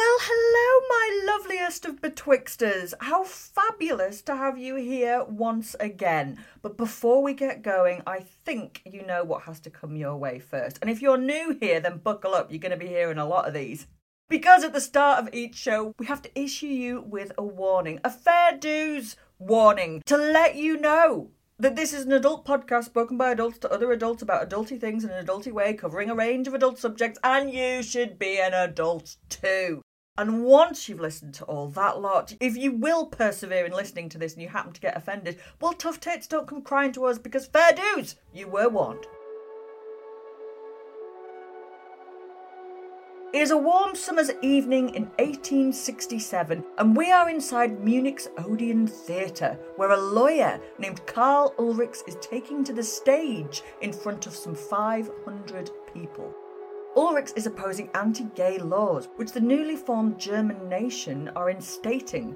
Well, hello, my loveliest of betwixters. How fabulous to have you here once again. But before we get going, I think you know what has to come your way first. And if you're new here, then buckle up. You're going to be hearing a lot of these. Because at the start of each show, we have to issue you with a warning, a fair dues warning, to let you know that this is an adult podcast spoken by adults to other adults about adulty things in an adulty way, covering a range of adult subjects, and you should be an adult too. And once you've listened to all that lot, if you will persevere in listening to this and you happen to get offended, well, tough tits, don't come crying to us because fair dues, you were warned. It is a warm summer's evening in 1867, and we are inside Munich's Odeon Theatre, where a lawyer named Karl Ulrichs is taking to the stage in front of some 500 people. Ulrichs is opposing anti gay laws, which the newly formed German nation are instating.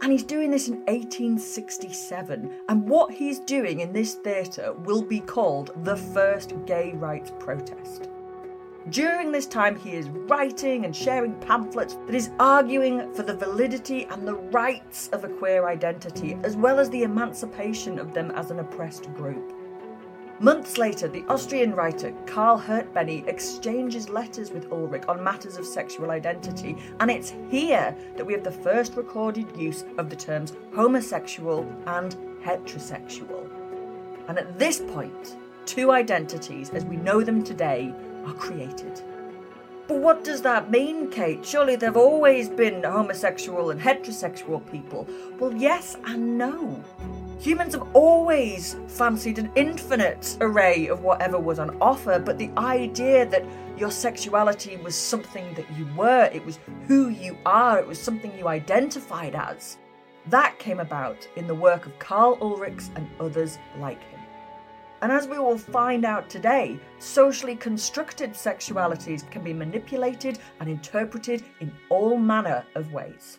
And he's doing this in 1867. And what he's doing in this theatre will be called the first gay rights protest. During this time, he is writing and sharing pamphlets that is arguing for the validity and the rights of a queer identity, as well as the emancipation of them as an oppressed group. Months later, the Austrian writer Karl Kertbeny exchanges letters with Ulrich on matters of sexual identity, and it's here that we have the first recorded use of the terms homosexual and heterosexual. And at this point, two identities as we know them today are created. But what does that mean, Kate? Surely there have always been homosexual and heterosexual people. Well, yes and no. Humans have always fancied an infinite array of whatever was on offer, but the idea that your sexuality was something that you were, it was who you are, it was something you identified as, that came about in the work of Karl Ulrichs and others like him. And as we will find out today, socially constructed sexualities can be manipulated and interpreted in all manner of ways.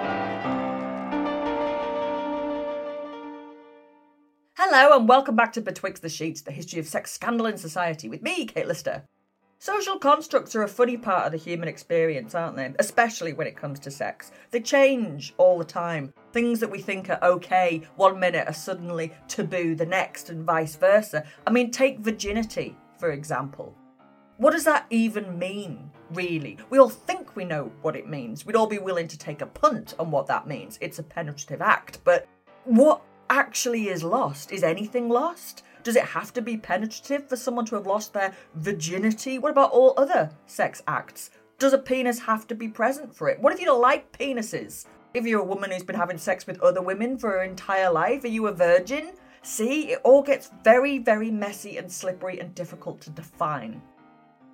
Hello, and welcome back to Betwixt the Sheets, the history of sex scandal in society, with me, Kate Lister. Social constructs are a funny part of the human experience, aren't they? Especially when it comes to sex. They change all the time. Things that we think are okay one minute are suddenly taboo the next, and vice versa. I mean, take virginity, for example. What does that even mean, really? We all think we know what it means. We'd all be willing to take a punt on what that means. It's a penetrative act. But what actually is lost? Is anything lost? Does it have to be penetrative for someone to have lost their virginity? What about all other sex acts? Does a penis have to be present for it? What if you don't like penises? If you're a woman who's been having sex with other women for her entire life, are you a virgin? See, it all gets very, very messy and slippery and difficult to define.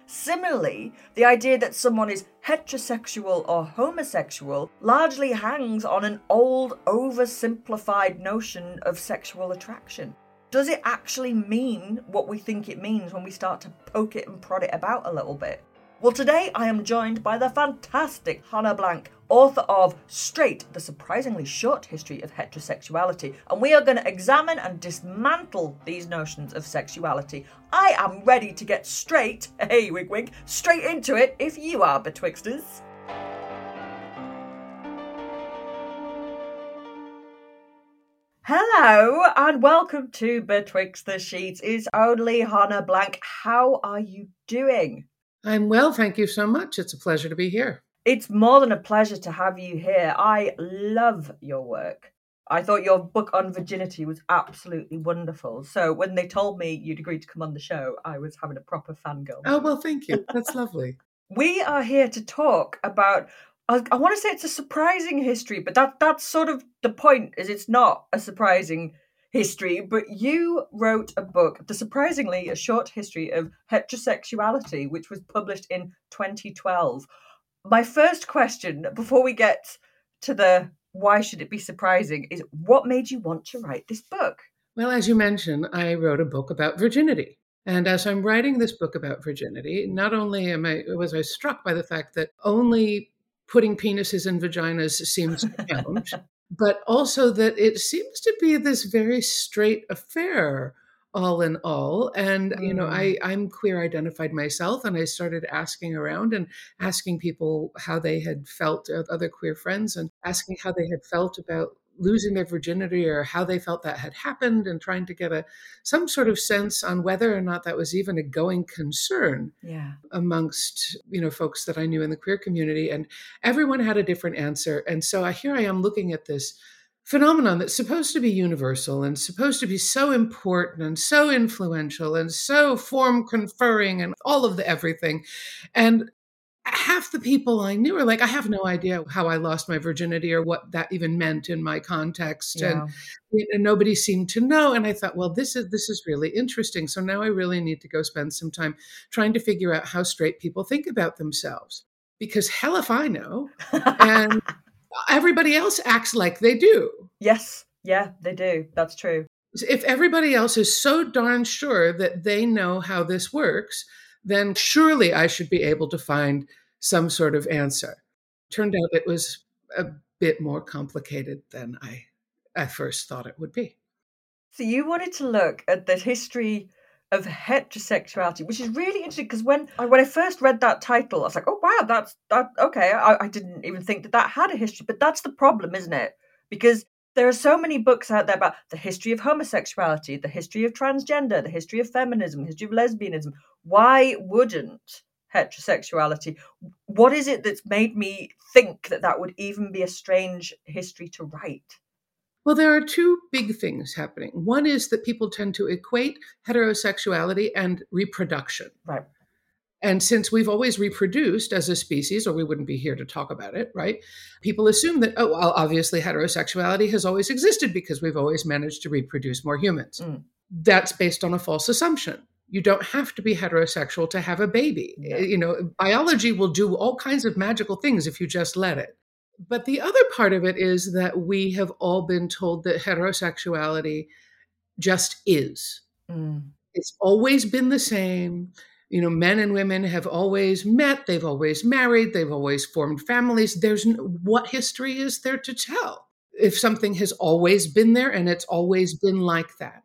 Similarly, the idea that someone is heterosexual or homosexual largely hangs on an old, oversimplified notion of sexual attraction. Does it actually mean what we think it means when we start to poke it and prod it about a little bit? Well, today I am joined by the fantastic Hanne Blank, author of Straight, the surprisingly short history of heterosexuality. And we are going to examine and dismantle these notions of sexuality. I am ready to get straight, hey, wig wig, straight into it if you are, betwixters. Hello and welcome to Betwixt the Sheets. It's only Hanne Blank. How are you doing? I'm well, thank you so much. It's a pleasure to be here. It's more than a pleasure to have you here. I love your work. I thought your book on virginity was absolutely wonderful. So when they told me you'd agreed to come on the show, I was having a proper fangirl. Oh, well, thank you. That's lovely. We are here to talk about I, I want to say it's a surprising history, but that that's sort of the point. Is it's not a surprising history, but you wrote a book, the surprisingly a short history of heterosexuality, which was published in 2012. My first question, before we get to the why should it be surprising, is what made you want to write this book? Well, as you mentioned, I wrote a book about virginity. And as I'm writing this book about virginity, not only am I was I struck by the fact that only putting penises in vaginas seems to count, but also that it seems to be this very straight affair all in all and mm. you know i mm. i'm queer identified myself and i started asking around and asking people how they had felt other queer friends and asking how they had felt about losing their virginity or how they felt that had happened and trying to get a some sort of sense on whether or not that was even a going concern yeah. amongst you know folks that I knew in the queer community and everyone had a different answer and so I, here I am looking at this phenomenon that's supposed to be universal and supposed to be so important and so influential and so form conferring and all of the everything and half the people I knew were like, I have no idea how I lost my virginity or what that even meant in my context. Yeah. And, and, nobody seemed to know. And I thought, well, this is this is really interesting. So now I really need to go spend some time trying to figure out how straight people think about themselves. Because hell if I know. and everybody else acts like they do. Yes. Yeah, they do. That's true. If everybody else is so darn sure that they know how this works, then surely I should be able to find some sort of answer. Turned out it was a bit more complicated than I, I first thought it would be. So you wanted to look at the history of heterosexuality, which is really interesting because when I, when I first read that title, I was like, oh wow, that's that okay. I, I didn't even think that that had a history, but that's the problem, isn't it? Because there are so many books out there about the history of homosexuality, the history of transgender, the history of feminism, the history of lesbianism. Why wouldn't heterosexuality? What is it that's made me think that that would even be a strange history to write? Well, there are two big things happening. One is that people tend to equate heterosexuality and reproduction. Right. And since we've always reproduced as a species, or we wouldn't be here to talk about it, right? People assume that, oh, well, obviously heterosexuality has always existed because we've always managed to reproduce more humans. Mm. That's based on a false assumption. You don't have to be heterosexual to have a baby. Yeah. You know, biology will do all kinds of magical things if you just let it. But the other part of it is that we have all been told that heterosexuality just is. Mm. It's always been the same you know men and women have always met they've always married they've always formed families there's what history is there to tell if something has always been there and it's always been like that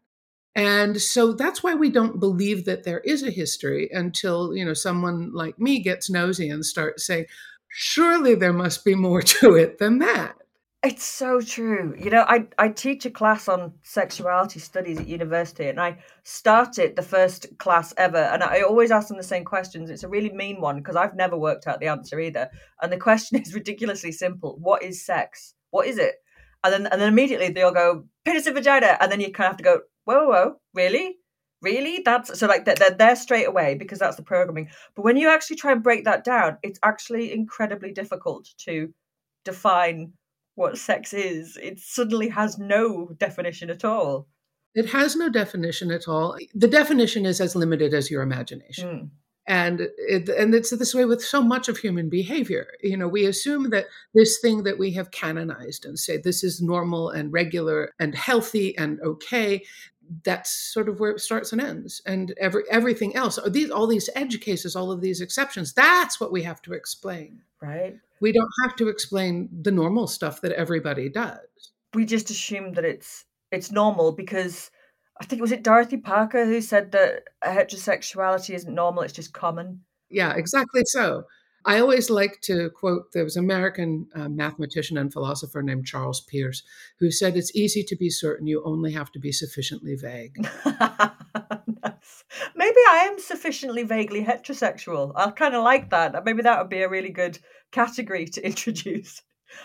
and so that's why we don't believe that there is a history until you know someone like me gets nosy and starts saying surely there must be more to it than that it's so true. You know, I, I teach a class on sexuality studies at university, and I started the first class ever. And I always ask them the same questions. It's a really mean one because I've never worked out the answer either. And the question is ridiculously simple What is sex? What is it? And then, and then immediately they all go, penis and vagina. And then you kind of have to go, whoa, whoa, whoa really? Really? That's so like they're, they're there straight away because that's the programming. But when you actually try and break that down, it's actually incredibly difficult to define what sex is. It suddenly has no definition at all. It has no definition at all. The definition is as limited as your imagination. Mm. And it, and it's this way with so much of human behavior. You know, we assume that this thing that we have canonized and say this is normal and regular and healthy and okay, that's sort of where it starts and ends. And every everything else, these all these edge cases, all of these exceptions, that's what we have to explain. Right. We don't have to explain the normal stuff that everybody does. We just assume that it's it's normal because I think was it Dorothy Parker who said that heterosexuality isn't normal, it's just common. Yeah, exactly so. I always like to quote there was an American uh, mathematician and philosopher named Charles Peirce who said, It's easy to be certain, you only have to be sufficiently vague. Maybe I am sufficiently vaguely heterosexual. I kind of like that. Maybe that would be a really good category to introduce.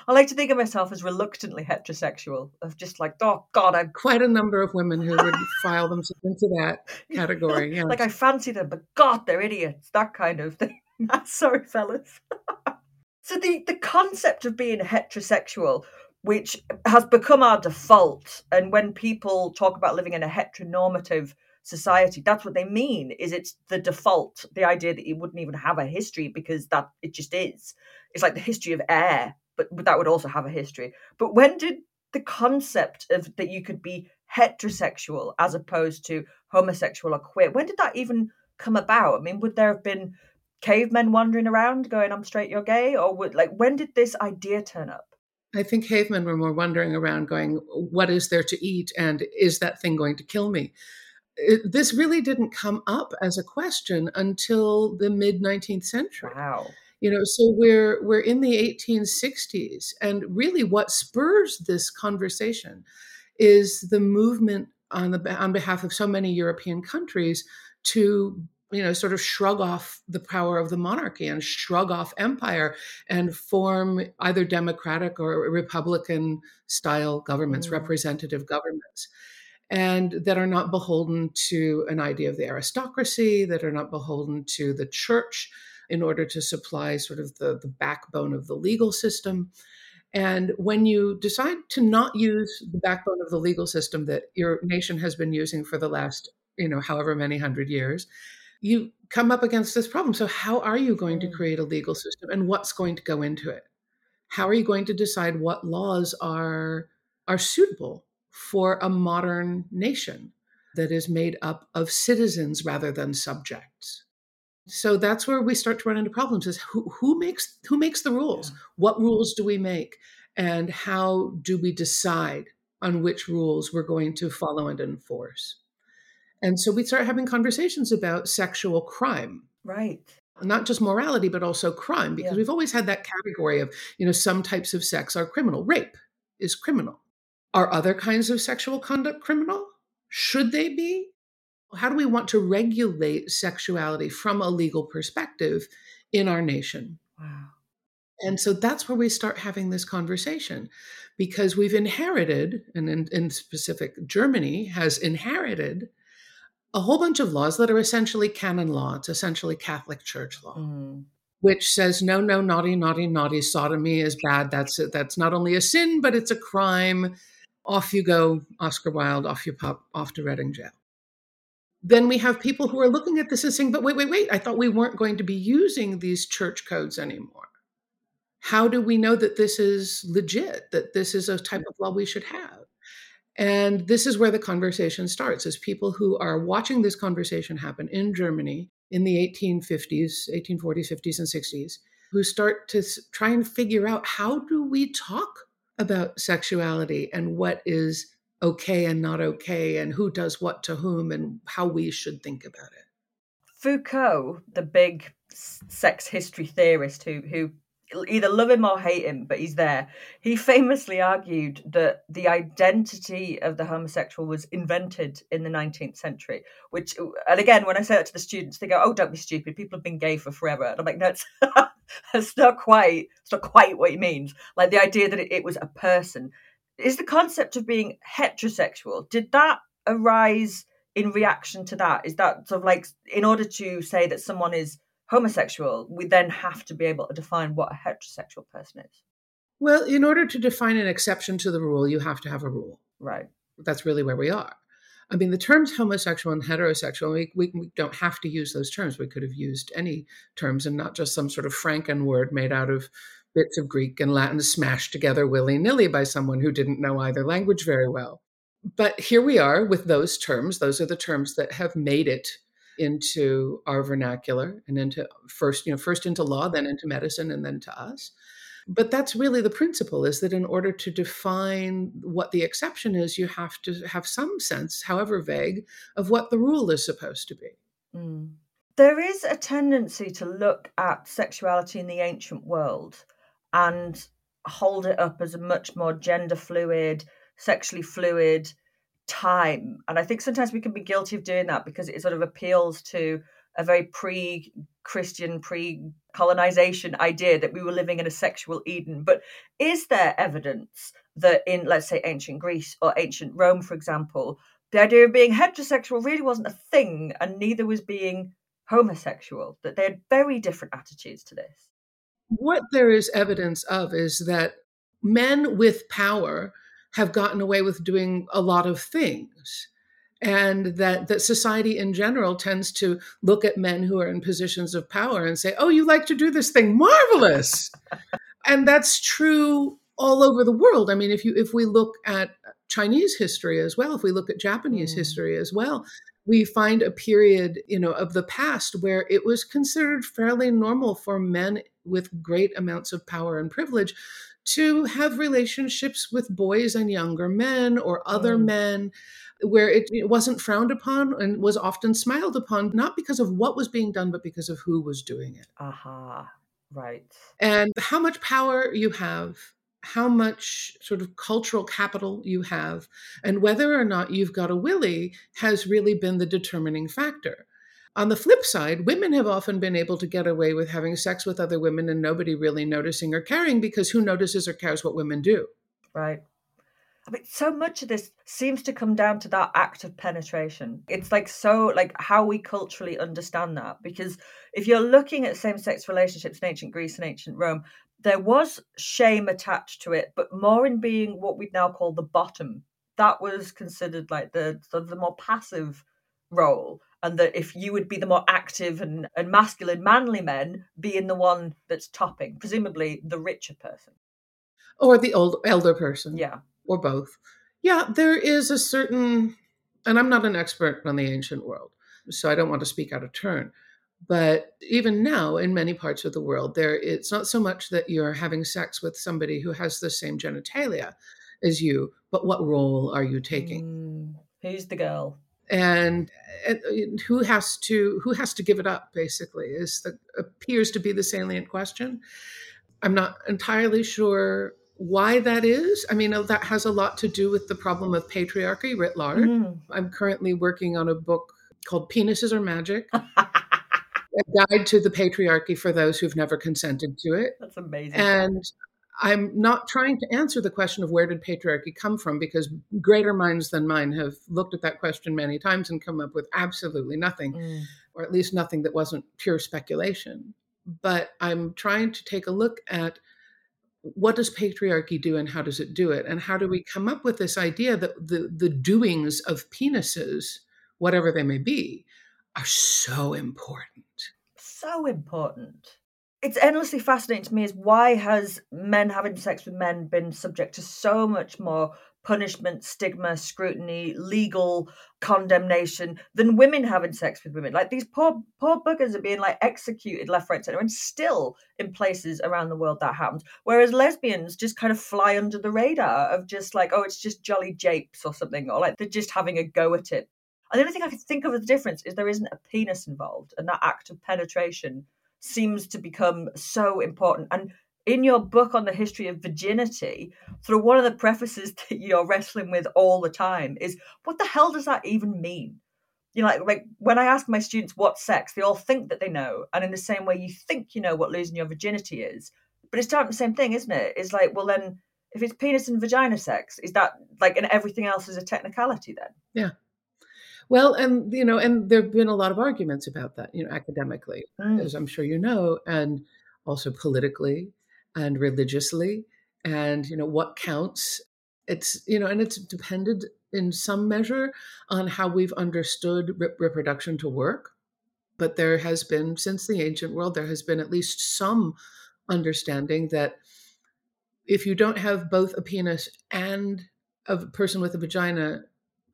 I like to think of myself as reluctantly heterosexual, of just like, oh God, I'm quite a number of women who would file themselves into that category. Yes. Like I fancy them, but God, they're idiots. That kind of thing. Ah, sorry, fellas. so the the concept of being heterosexual, which has become our default, and when people talk about living in a heteronormative society, that's what they mean. Is it's the default, the idea that you wouldn't even have a history because that it just is. It's like the history of air, but, but that would also have a history. But when did the concept of that you could be heterosexual as opposed to homosexual or queer, when did that even come about? I mean, would there have been cavemen wandering around going, I'm straight, you're gay? Or would, like, when did this idea turn up? I think cavemen were more wandering around going, What is there to eat? And is that thing going to kill me? It, this really didn't come up as a question until the mid 19th century. Wow. You know, so we're we're in the 1860s, and really, what spurs this conversation is the movement on the on behalf of so many European countries to you know sort of shrug off the power of the monarchy and shrug off empire and form either democratic or republican style governments mm. representative governments and that are not beholden to an idea of the aristocracy that are not beholden to the church in order to supply sort of the, the backbone of the legal system and when you decide to not use the backbone of the legal system that your nation has been using for the last you know however many hundred years you come up against this problem. So, how are you going to mm. create a legal system and what's going to go into it? How are you going to decide what laws are, are suitable for a modern nation that is made up of citizens rather than subjects? So that's where we start to run into problems is who, who makes who makes the rules? Yeah. What rules do we make? And how do we decide on which rules we're going to follow and enforce? And so we start having conversations about sexual crime. Right. Not just morality, but also crime, because yeah. we've always had that category of, you know, some types of sex are criminal. Rape is criminal. Are other kinds of sexual conduct criminal? Should they be? How do we want to regulate sexuality from a legal perspective in our nation? Wow. And so that's where we start having this conversation because we've inherited, and in, in specific, Germany has inherited a whole bunch of laws that are essentially canon law. It's essentially Catholic Church law, mm. which says no, no, naughty, naughty, naughty. Sodomy is bad. That's it. that's not only a sin, but it's a crime. Off you go, Oscar Wilde. Off you pop. Off to Reading jail. Then we have people who are looking at this and saying, "But wait, wait, wait! I thought we weren't going to be using these church codes anymore. How do we know that this is legit? That this is a type of law we should have?" And this is where the conversation starts as people who are watching this conversation happen in Germany in the 1850s, 1840s, 50s, and 60s, who start to try and figure out how do we talk about sexuality and what is okay and not okay and who does what to whom and how we should think about it. Foucault, the big sex history theorist who who either love him or hate him, but he's there. He famously argued that the identity of the homosexual was invented in the 19th century. Which, and again, when I say that to the students, they go, "Oh, don't be stupid. People have been gay for forever." And I'm like, "No, it's, it's not quite. It's not quite what he means. Like the idea that it, it was a person is the concept of being heterosexual. Did that arise in reaction to that? Is that sort of like in order to say that someone is homosexual, we then have to be able to define what a heterosexual person is. Well, in order to define an exception to the rule, you have to have a rule. Right. That's really where we are. I mean, the terms homosexual and heterosexual, we, we, we, don't have to use those terms. We could have used any terms and not just some sort of Franken word made out of bits of Greek and Latin smashed together willy nilly by someone who didn't know either language very well. but here we are with those terms. Those are the terms that have made it into our vernacular and into first, you know, first into law, then into medicine, and then to us. But that's really the principle is that in order to define what the exception is, you have to have some sense, however vague, of what the rule is supposed to be. Mm. There is a tendency to look at sexuality in the ancient world and hold it up as a much more gender fluid, sexually fluid time. And I think sometimes we can be guilty of doing that because it sort of appeals to a very pre Christian, pre colonization idea that we were living in a sexual Eden. But is there evidence that in, let's say, ancient Greece or ancient Rome, for example, the idea of being heterosexual really wasn't a thing and neither was being homosexual, that they had very different attitudes to this? What there is evidence of is that men with power have gotten away with doing a lot of things. And that that society in general tends to look at men who are in positions of power and say oh you like to do this thing? Marvelous! And that's true all over the world. I mean if you if we look at chinese history as well if we look at japanese mm. history as well we find a period you know of the past where it was considered fairly normal for men with great amounts of power and privilege to have relationships with boys and younger men or other mm. men where it, it, wasn't frowned upon and was often smiled upon, not because of what was being done, but because of who was doing it. Aha, uh-huh. right. And how much power you have, how much sort of cultural capital you have, and whether or not you've got a willy has really been the determining factor. On the flip side, women have often been able to get away with having sex with other women and nobody really noticing or caring because who notices or cares what women do? Right. I mean, so much of this seems to come down to that act of penetration. It's like so, like how we culturally understand that. Because if you're looking at same sex relationships in ancient Greece and ancient Rome, there was shame attached to it, but more in being what we'd now call the bottom. That was considered like the sort of the more passive role and that if you would be the more active and, and masculine manly men being the one that's topping presumably the richer person. Or the old elder person. Yeah. Or both. Yeah there is a certain and i'm not an expert on the ancient world so i don't want to speak out of turn but even now in many parts of the world there it's not so much that you're having sex with somebody who has the same genitalia as you but what role are you taking? Mm, who's the girl and, and, who has to who has to give it up basically is the appears to be the salient question. I'm not entirely sure why that is. I mean that has a lot to do with the problem of patriarchy writ large. Mm. i'm currently working on a book called penises are magic. A guide to the patriarchy for those who've never consented to it. That's amazing. And I'm not trying to answer the question of where did patriarchy come from because greater minds than mine have looked at that question many times and come up with absolutely nothing, mm. or at least nothing that wasn't pure speculation. But I'm trying to take a look at what does patriarchy do and how does it do it? And how do we come up with this idea that the, the doings of penises, whatever they may be, are so important? So important it's endlessly fascinating to me is why has men having sex with men been subject to so much more punishment, stigma, scrutiny, legal condemnation than women having sex with women. Like these poor poor buggers are being like executed left, right, center, and still in places around the world that happens. Whereas lesbians just kind of fly under the radar of just like, oh, it's just jolly japes or something, or like they're just having a go at it. And the only thing I can think of as the difference is there isn't a penis involved, and that act of penetration seems to become so important. And in your book on the history of virginity, sort of one of the prefaces that you're wrestling with all the time is what the hell does that even mean? You know, like, like when I ask my students what sex, they all think that they know. And in the same way, you think you know what losing your virginity is. But it's not the same thing, isn't it? It's like, well, then if it's penis and vagina sex, is that like, and everything else is a technicality then? Yeah. Well, and you know, and there've been a lot of arguments about that, you know, academically, as I'm sure you know, and also politically and religiously, and you know what counts. It's you know, and it's depended in some measure on how we've understood reproduction to work. But there has been, since the ancient world, there has been at least some understanding that if you don't have both a penis and a person with a vagina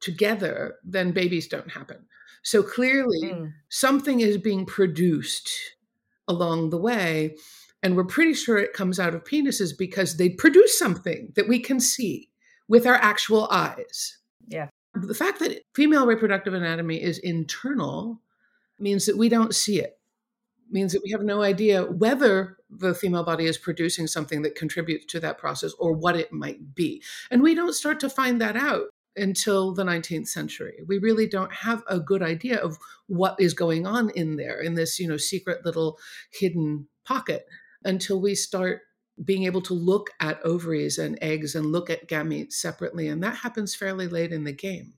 together, then babies don't happen. So clearly, Mm. something is being produced along the way. And we're pretty sure it comes out of penises because they produce something that we can see with our actual eyes. Yeah. The fact that female reproductive anatomy is internal means that we don't see it, means that we have no idea whether the female body is producing something that contributes to that process or what it might be. And we don't start to find that out until the 19th century. We really don't have a good idea of what is going on in there in this, you know, secret little hidden pocket until we start being able to look at ovaries and eggs and look at gametes separately and that happens fairly late in the game.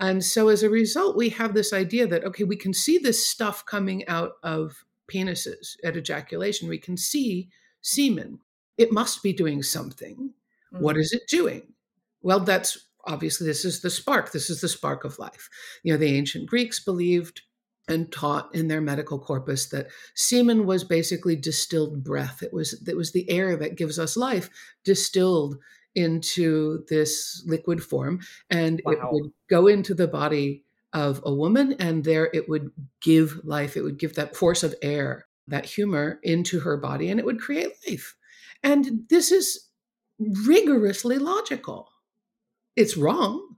And so as a result we have this idea that okay, we can see this stuff coming out of penises at ejaculation. We can see semen. It must be doing something. What Mm. is it doing? Well, that's obviously this is the spark. This is the spark of life. You know, the ancient Greeks believed and taught in their medical corpus that semen was basically distilled breath. It was it was the air that gives us life distilled into this liquid form and it would go into the body of a woman and there it would give life. It would give that force of air, that humor into her body and it would create life. And this is rigorously logical. It's wrong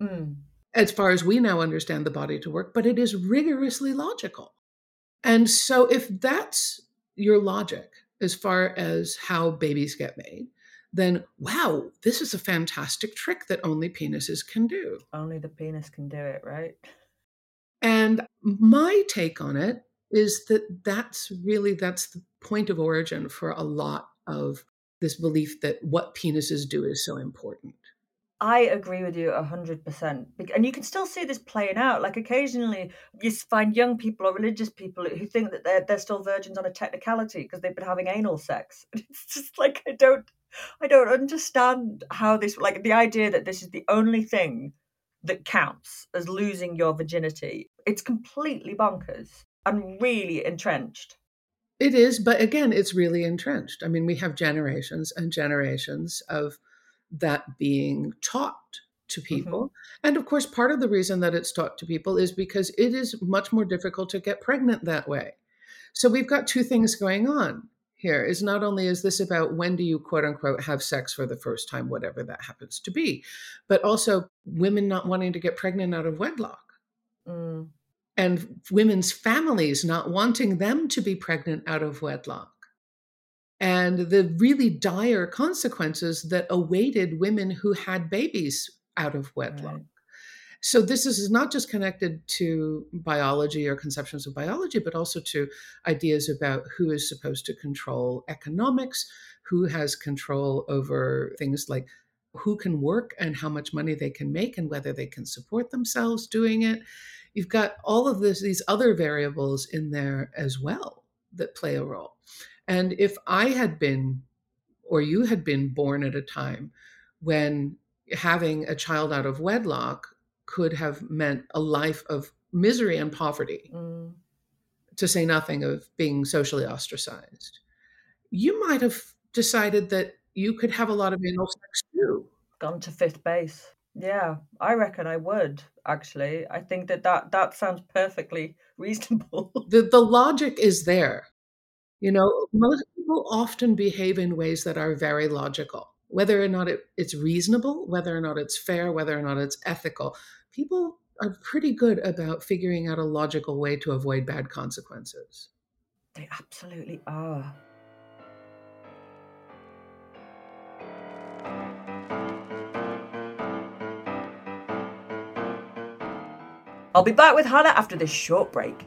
Mm. as far as we now understand the body to work, but it is rigorously logical. And so, if that's your logic as far as how babies get made, then wow, this is a fantastic trick that only penises can do. Only the penis can do it, right? And my take on it is that that's really that's the point of origin for a lot of this belief that what penises do is so important. I agree with you a hundred percent, and you can still see this playing out. Like occasionally, you find young people or religious people who think that they're they're still virgins on a technicality because they've been having anal sex. It's just like I don't, I don't understand how this like the idea that this is the only thing that counts as losing your virginity. It's completely bonkers and really entrenched. It is, but again, it's really entrenched. I mean, we have generations and generations of that being taught to people. And of course, part of the reason that it's taught to people is because it is much more difficult to get pregnant that way. So we've got two things going on here is not only is this about when do you quote unquote have sex for the first time whatever that happens to be but also women not wanting to get pregnant out of wedlock Mm. and women's families not wanting them to be pregnant out of wedlock and the really dire consequences that awaited women who had babies out of wedlock. Right. So, this is not just connected to biology or conceptions of biology, but also to ideas about who is supposed to control economics, who has control over things like who can work and how much money they can make and whether they can support themselves doing it. You've got all of this, these other variables in there as well that play a role. And if I had been, or you had been born at a time when having a child out of wedlock could have meant a life of misery and poverty, Mm. to say nothing of being socially ostracized, you might have decided that you could have a lot of anal sex too. Gone to fifth base. Yeah, I reckon I would actually. I think that that, that sounds perfectly reasonable. The, the logic is there. You know, most people often behave in ways that are very logical, whether or not it, it's reasonable, whether or not it's fair, whether or not it's ethical. People are pretty good about figuring out a logical way to avoid bad consequences. They absolutely are. I'll be back with Hanne after this short break.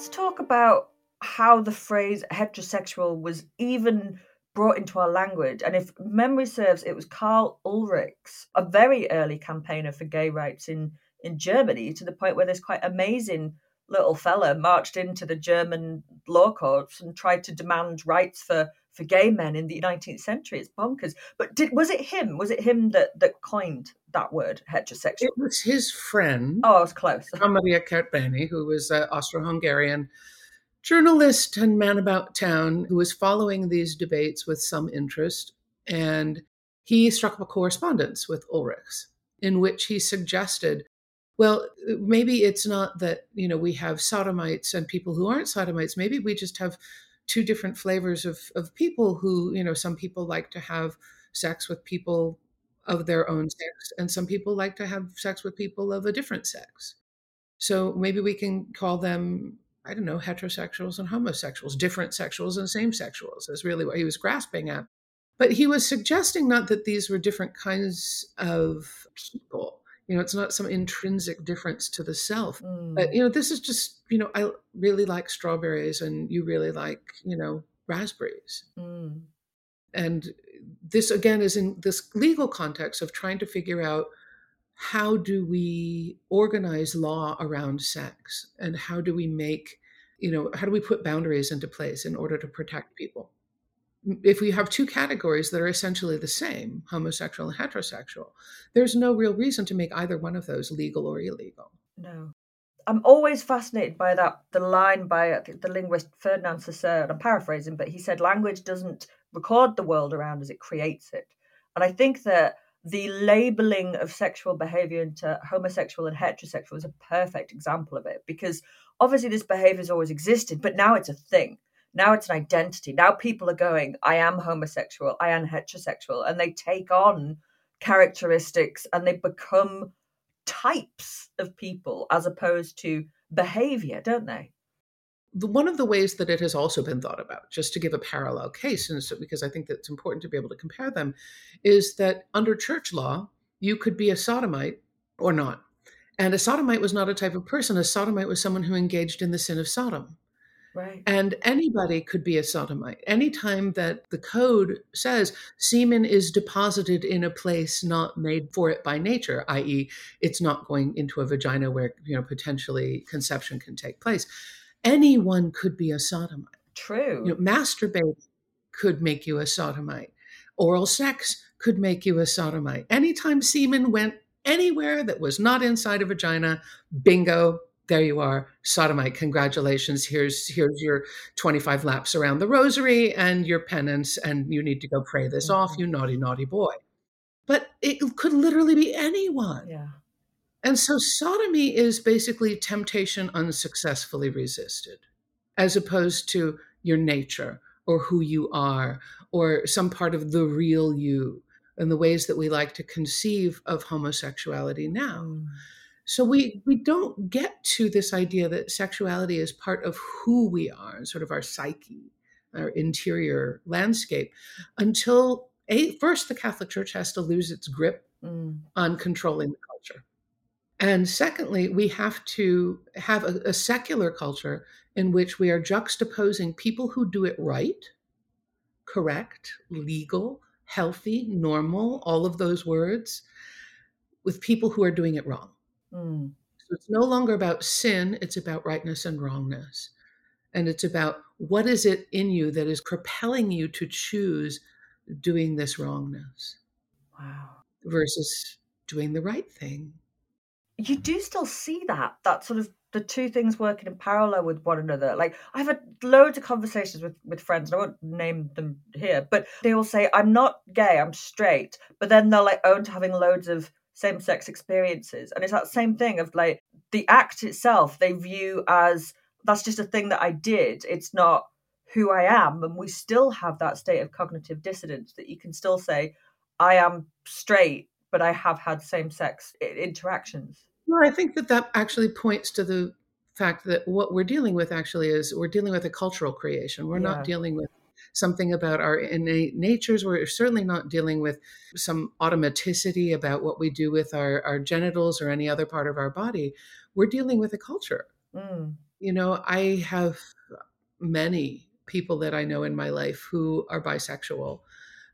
Let's talk about how the phrase heterosexual was even brought into our language. And if memory serves, it was Karl Ulrichs, a very early campaigner for gay rights in, in Germany, to the point where this quite amazing little fella marched into the German law courts and tried to demand rights for, for gay men in the 19th century. It's bonkers. But did, was it him? Was it him that, that coined that word, heterosexual? It was his friend. Oh, I was close. Maria Kertbeny, who was an Austro-Hungarian journalist and man about town who was following these debates with some interest. And he struck up a correspondence with Ulrichs in which he suggested well maybe it's not that you know we have sodomites and people who aren't sodomites maybe we just have two different flavors of, of people who you know some people like to have sex with people of their own sex and some people like to have sex with people of a different sex so maybe we can call them i don't know heterosexuals and homosexuals different sexuals and same sexuals is really what he was grasping at but he was suggesting not that these were different kinds of people you know it's not some intrinsic difference to the self mm. but you know this is just you know i really like strawberries and you really like you know raspberries mm. and this again is in this legal context of trying to figure out how do we organize law around sex and how do we make you know how do we put boundaries into place in order to protect people if we have two categories that are essentially the same, homosexual and heterosexual, there's no real reason to make either one of those legal or illegal. No. I'm always fascinated by that the line by the linguist Ferdinand Saussure, I'm paraphrasing, but he said language doesn't record the world around as it creates it. And I think that the labeling of sexual behavior into homosexual and heterosexual is a perfect example of it because obviously this behavior has always existed, but now it's a thing. Now it's an identity. Now people are going i am homosexual i am heterosexual and they take on characteristics and they become types of people as opposed to behavior don't they one of the ways that it has also been thought about, just to give a parallel case, and so, because I think that it's important to be able to compare them, is that under church law, you could be a sodomite or not. And a sodomite was not a type of person. A sodomite was someone who engaged in the sin of Sodom. Right. And anybody could be a sodomite. Anytime that the code says semen is deposited in a place not made for it by nature, i.e., it's not going into a vagina where you know potentially conception can take place, anyone could be a sodomite. True. You know, masturbate could make you a sodomite. Oral sex could make you a sodomite. Anytime semen went anywhere that was not inside a vagina, bingo, there you are, sodomite. Congratulations. Here's here's your 25 laps around the rosary and your penance, and you need to go pray this mm-hmm. off, you naughty, naughty boy. but it could literally be anyone. Yeah. And so sodomy is basically temptation unsuccessfully resisted, as opposed to your nature or who you are or some part of the real you and the ways that we like to conceive of homosexuality now. Mm. So we we don't get to this idea that sexuality is part of who we are, sort of our psyche, our interior landscape, until a, first the Catholic Church has to lose its grip Mm. on controlling the culture. And secondly, we have to have a, a secular culture in which we are juxtaposing people who do it right, correct, legal, healthy, normal, all of those words, with people who are doing it wrong. Mm. So it's no longer about sin, it's about rightness and wrongness. And it's about what is it in you that is propelling you to choose doing this wrongness Wow. versus doing the right thing. You do still see that that sort of the two things working in parallel with one another. Like i've had loads of conversations with with friends and i won't name them here but they all say i'm not gay i'm straight but then they'll like own to having loads of same-sex experiences and it's that same thing of like the act itself they view as that's just a thing that i did it's not who i am and we still have that state of cognitive dissonance that you can still say i am straight but i have had same-sex interactions Well, I think that that actually points to the fact that what we're dealing with actually is we're dealing with a cultural creation. We're Yeah. not dealing with something about our innate natures. We're certainly not dealing with some automaticity about what we do with our, our genitals or any other part of our body. We're dealing with a culture. Mm. You know, I have many people that I know in my life who are bisexual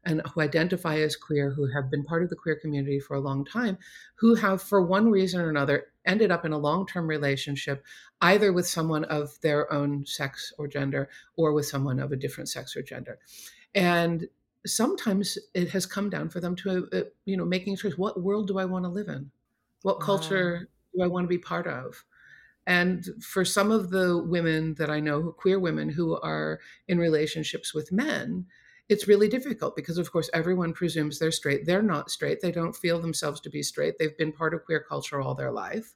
and who identify as queer, who have been part of the queer community for a long time, who have, for one reason or another, ended up in a long term relationship, either with someone of their own sex or gender or with someone of a different sex or gender. And sometimes it has come down for them to, uh, you know, making a choice what world do I want to live in? What Wow. culture do I want to be part of? And for some of the women that I know, queer women who are in relationships with men, it's really difficult because, of course, everyone presumes they're straight. They're not straight. They don't feel themselves to be straight. They've been part of queer culture all their life.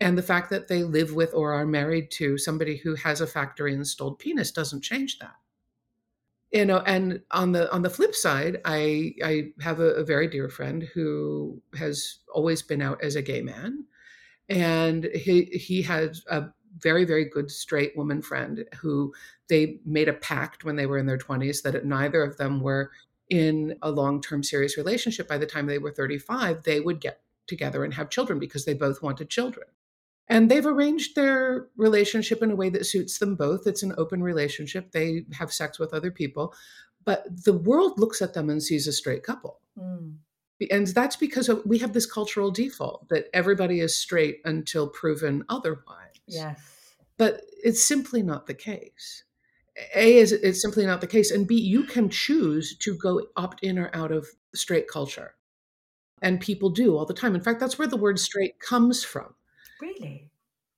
And the fact that they live with or are married to somebody who has a factory installed penis doesn't change that. You know, and on the on the flip side, I I have a, a very dear friend who has always been out as a gay man, and he he had a very very good straight woman friend who they made a pact when they were in their 20s that neither of them were in a long-term serious relationship by the time they were 35 they would get together and have children because they both wanted children. And they've arranged their relationship in a way that suits them both. It's an open relationship. They have sex with other people. But the world looks at them and sees a straight couple. Mm. and that's because we have this cultural default that everybody is straight until proven otherwise Yes. but it's simply not the case. A is it's simply not the case and b you can choose to go opt in or out of straight culture. And people do all the time. In fact that's where the word straight comes from. Really?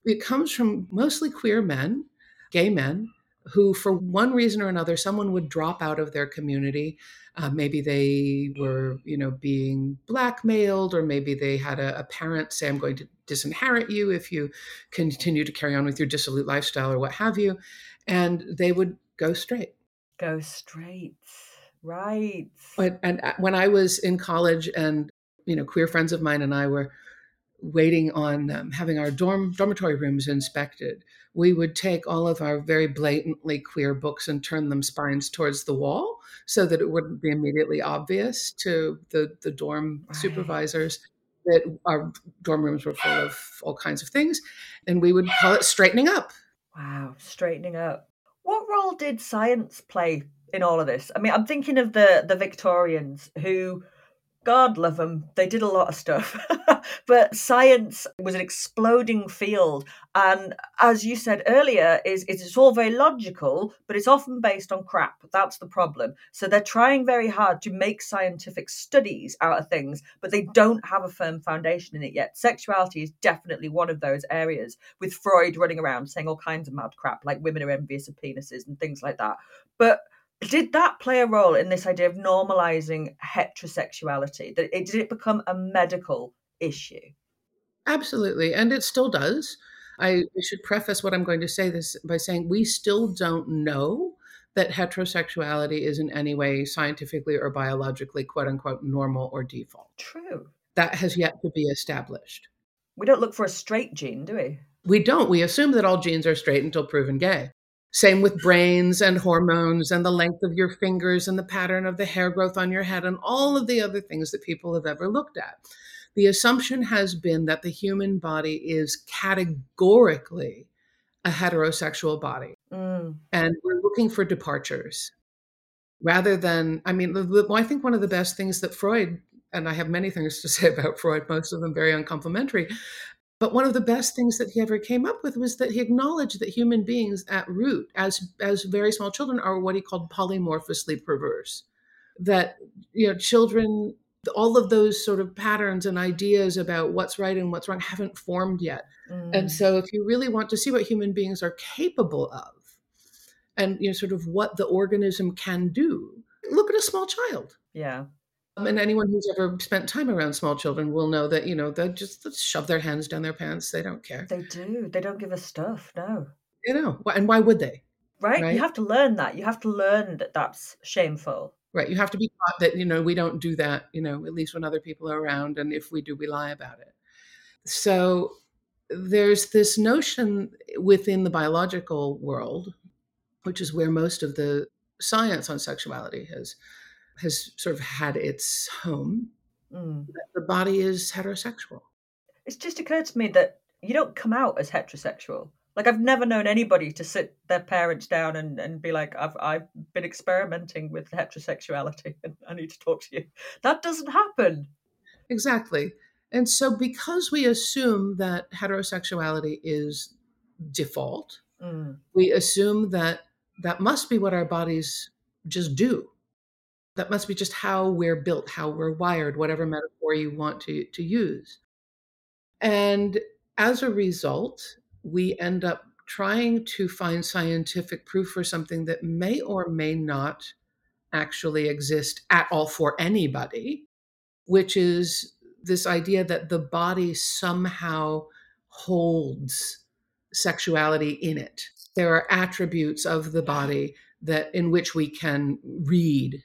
it comes from mostly queer men gay men who for one reason or another someone would drop out of their community uh, maybe they were you know being blackmailed or maybe they had a, a parent say i'm going to disinherit you if you continue to carry on with your dissolute lifestyle or what have you and they would go straight Go straight. Right. but and uh, when i was in college and you know queer friends of mine and i were waiting on um, having our dorm dormitory rooms inspected we would take all of our very blatantly queer books and turn them spines towards the wall so that it wouldn't be immediately obvious to the the dorm Right. supervisors that our dorm rooms were full of all kinds of things and we would call it straightening up Wow. Straightening up. What role did science play in all of this? I mean, I'm thinking of the the Victorians who, God love them, they did a lot of stuff. but science was an exploding field, and as you said earlier, is it's all very logical, but it's often based on crap. That's the problem. So they're trying very hard to make scientific studies out of things, but they don't have a firm foundation in it yet. Sexuality is definitely one of those areas, with Freud running around saying all kinds of mad crap, like women are envious of penises and things like that. But Did that play a role in this idea of normalizing heterosexuality? That it, did it become a medical issue? Absolutely, and it still does. I should preface what I'm going to say this by saying we still don't know that heterosexuality is in any way scientifically or biologically quote unquote normal or default. True. That has yet to be established. We don't look for a straight gene, do we? We don't. We assume that all genes are straight until proven gay. Same with brains and hormones and the length of your fingers and the pattern of the hair growth on your head and all of the other things that people have ever looked at. The assumption has been that the human body is categorically a heterosexual body. Mm. And we're looking for departures rather than, I mean, I think one of the best things that Freud, and I have many things to say about Freud, most of them very uncomplimentary, but one of the best things that he ever came up with was that he acknowledged that human beings at root, as as very small children, are what he called polymorphously perverse. That you know, children all of those sort of patterns and ideas about what's right and what's wrong haven't formed yet. Mm. And so if you really want to see what human beings are capable of and you know sort of what the organism can do, look at a small child. Yeah. Um, and anyone who's ever spent time around small children will know that, you know, they just shove their hands down their pants. They don't care. They do. They don't give a stuff. No. You know, and why would they? Right? right? You have to learn that. You have to learn that that's shameful. Right. You have to be taught that, you know, we don't do that, you know, at least when other people are around. And if we do, we lie about it. So there's this notion within the biological world, which is where most of the science on sexuality has has sort of had its home. Mm. The body is heterosexual. It's just occurred to me that you don't come out as heterosexual. Like I've never known anybody to sit their parents down and, and be like, I've I've been experimenting with heterosexuality and I need to talk to you. That doesn't happen. Exactly. And so because we assume that heterosexuality is default, mm. we assume that that must be what our bodies just do. That must be just how we're built, how we're wired, whatever mm-hmm. metaphor you want to, to use. And as a result, we end up trying to find scientific proof for something that may or may not actually exist at all for anybody, which is this idea that the body somehow holds sexuality in it. There are attributes of the body that in which we can read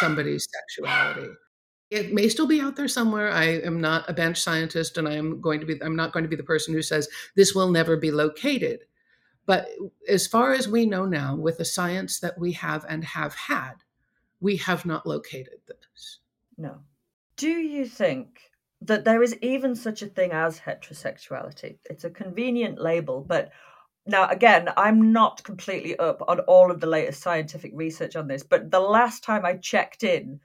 somebody's sexuality it may still be out there somewhere. I am not a bench scientist and I am going to be I'm not going to be the person who says this will never be located. But as far as we know now with the science that we have and have had, we have not located this. No. Do you think that there is even such a thing as heterosexuality? It's a convenient label, but now again, I'm not completely up on all of the latest scientific research on this, but the last time I checked in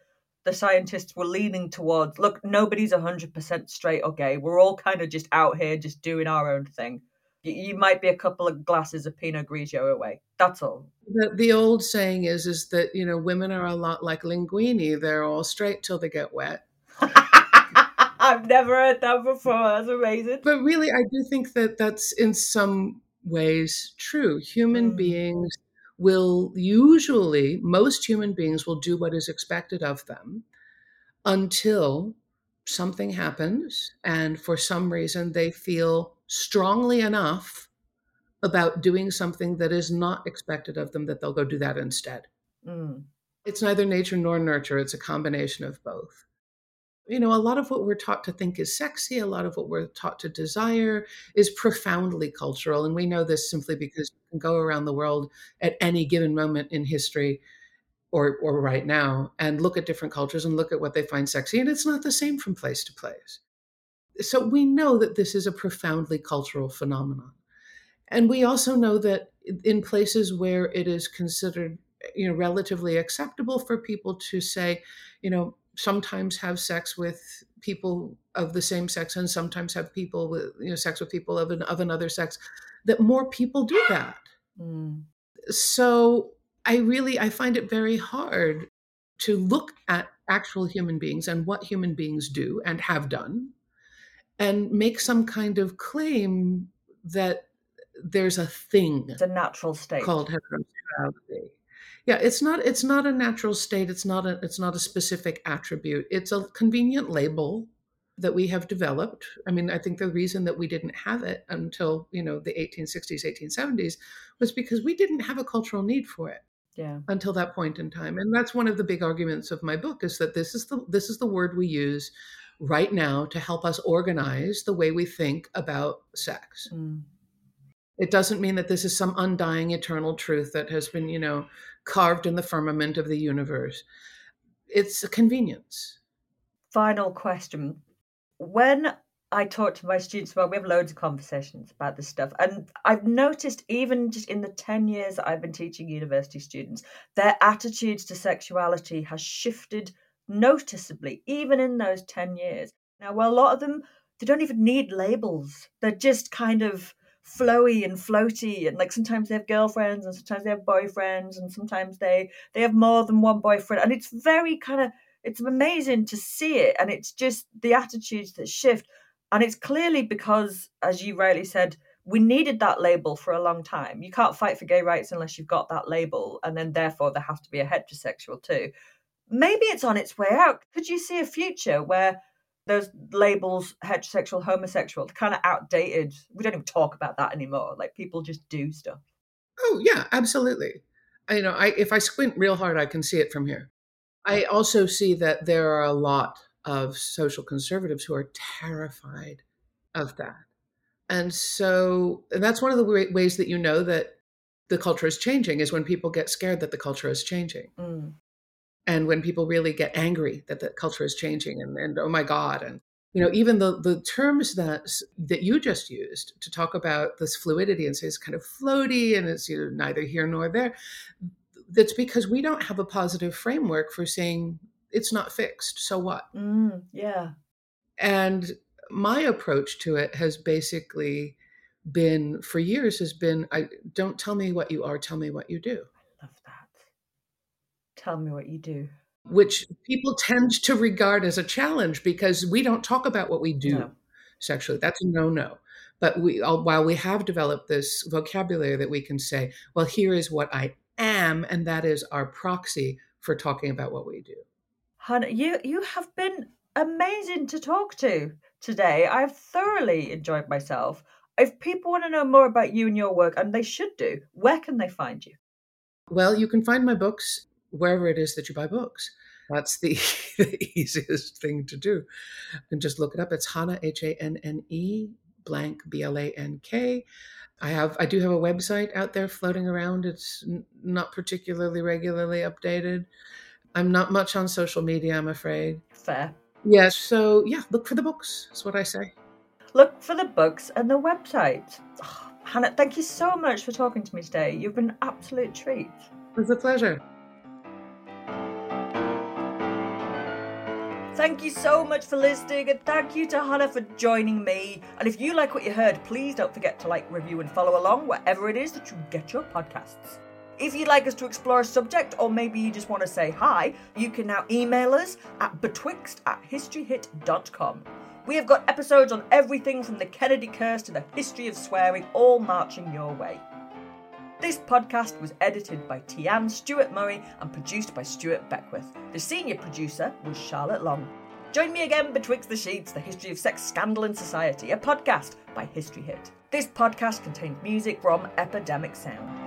the scientists were leaning towards look, nobody's 100% straight or gay. We're all kind of just out here just doing our own thing. You might be a couple of glasses of Pinot Grigio away. That's all. The, the old saying is is that you know women are a lot like linguini. They're all straight till they get wet. I've never heard that before. That's amazing. But really, I do think that that's in some ways true. Human mm. beings will usually, most human beings will do what is expected of them until something happens and for some reason they feel strongly enough about doing something that is not expected of them that they'll go do that instead. Mm. It's neither nature nor nurture, it's a combination of both you know, a lot of what we're taught to think is sexy, a lot of what we're taught to desire is profoundly cultural. And we know this simply mm-hmm. because you can go around the world at any given moment in history or, or right now and look at different cultures and look at what they find sexy. And it's not the same from place to place. So we know that this is a profoundly cultural phenomenon. And we also know that in places where it is considered eh, you know relatively acceptable for people to say you know sometimes have sex with people of the same sex and sometimes have people with you know sex with people of an, of another sex that more people do that. Mm. so i really i find it very hard to look at actual human beings and what human beings do and have done and make some kind of claim that there's a thing it's a natural state. called heterosexuality Yeah, it's not it's not a natural state. It's not a it's not a specific attribute. It's a convenient label that we have developed. I mean, I think the reason that we didn't have it until, you know, the 1860s, 1870s was because we didn't have a cultural need for it. Yeah. Until that point in time. And that's one of the big arguments of my book is that this is the this is the word we use right now to help us organize the way we think about sex. Mm. It doesn't mean that this is some undying eternal truth that has been, you know, carved in the firmament of the universe. It's a convenience. Final question. When I talk to my students, well, we have loads of conversations about this stuff. And I've noticed, even just in the 10 years that I've been teaching university students, their attitudes to sexuality has shifted noticeably, even in those 10 years. Now, well, a lot of them, they don't even need labels. They're just kind of flowy and floaty and like sometimes they have girlfriends and sometimes they have boyfriends and sometimes they they have more than one boyfriend and it's very kind of it's amazing to see it and it's just the attitudes that shift and it's clearly because as you rightly said we needed that label for a long time. You can't fight for gay rights unless you've got that label and then therefore there has to be a heterosexual too. Maybe it's on its way out. Could you see a future where those labels heterosexual homosexual kind of outdated. We don't even talk about that anymore. Like people just do stuff. Oh yeah absolutely. I, you know i if i squint real hard i can see it from here. I also see that there are a lot of social conservatives who are terrified of that. And so and that's one of the ways that you know that the culture is changing is when people get scared that the culture is changing. Mm and when people really get angry that the culture is changing and, and oh my god and you know even the the terms that that you just used to talk about this fluidity and say it's kind of floaty and it's you know, neither here nor there that's because we don't have a positive framework for saying it's not fixed so what? Mm, yeah. And my approach to it has basically been for years has been i don't tell me what you are tell me what you do Tell me what you do. Which people tend to regard as a challenge because we don't talk about what we do No. sexually. That's a no no. But we, uh, while we have developed this vocabulary that we can say, well, here is what I am, and that is our proxy for talking about what we do. Hanne, you you have been amazing to talk to today. I've thoroughly enjoyed myself. If people want to know more about you and your work, and they should do, where can they find you? Well, you can find my books wherever it is that you buy books. That's the, the easiest thing to do. You can just look it up. It's Hanne H A N N E, blank, B L A N K. I have, I do have a website out there floating around. It's n- not particularly regularly updated. I'm not much on social media, I'm afraid. Fair. Yeah, so yeah, look for the books, is what I say. Look for the books and the website. Oh, Hanne, thank you so much for talking to me today. You've been an absolute treat. It was a pleasure. Thank you so much for listening, and thank you to Hanne for joining me. And if you like what you heard, please don't forget to like, review, and follow along wherever it is that you get your podcasts. If you'd like us to explore a subject, or maybe you just want to say hi, you can now email us at betwixt at historyhit.com. We have got episodes on everything from the Kennedy curse to the history of swearing, all marching your way. This podcast was edited by Teän Stewart Murray and produced by Stuart Beckwith. The senior producer was Charlotte Long. Join me again betwixt the sheets, the history of sex, scandal, and society, a podcast by History Hit. This podcast contains music from Epidemic Sound.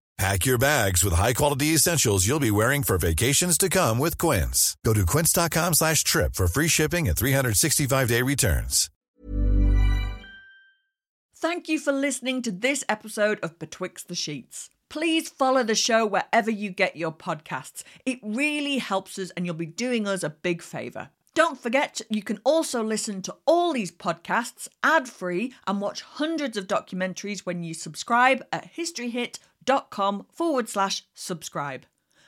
Pack your bags with high-quality essentials you'll be wearing for vacations to come with Quince. Go to quince.com slash trip for free shipping and 365-day returns. Thank you for listening to this episode of Betwixt the Sheets. Please follow the show wherever you get your podcasts. It really helps us and you'll be doing us a big favour. Don't forget, you can also listen to all these podcasts ad free and watch hundreds of documentaries when you subscribe at historyhit.com forward slash subscribe.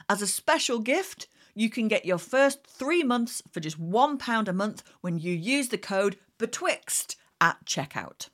As a special gift, you can get your first three months for just £1 a month when you use the code BETWIXT at checkout.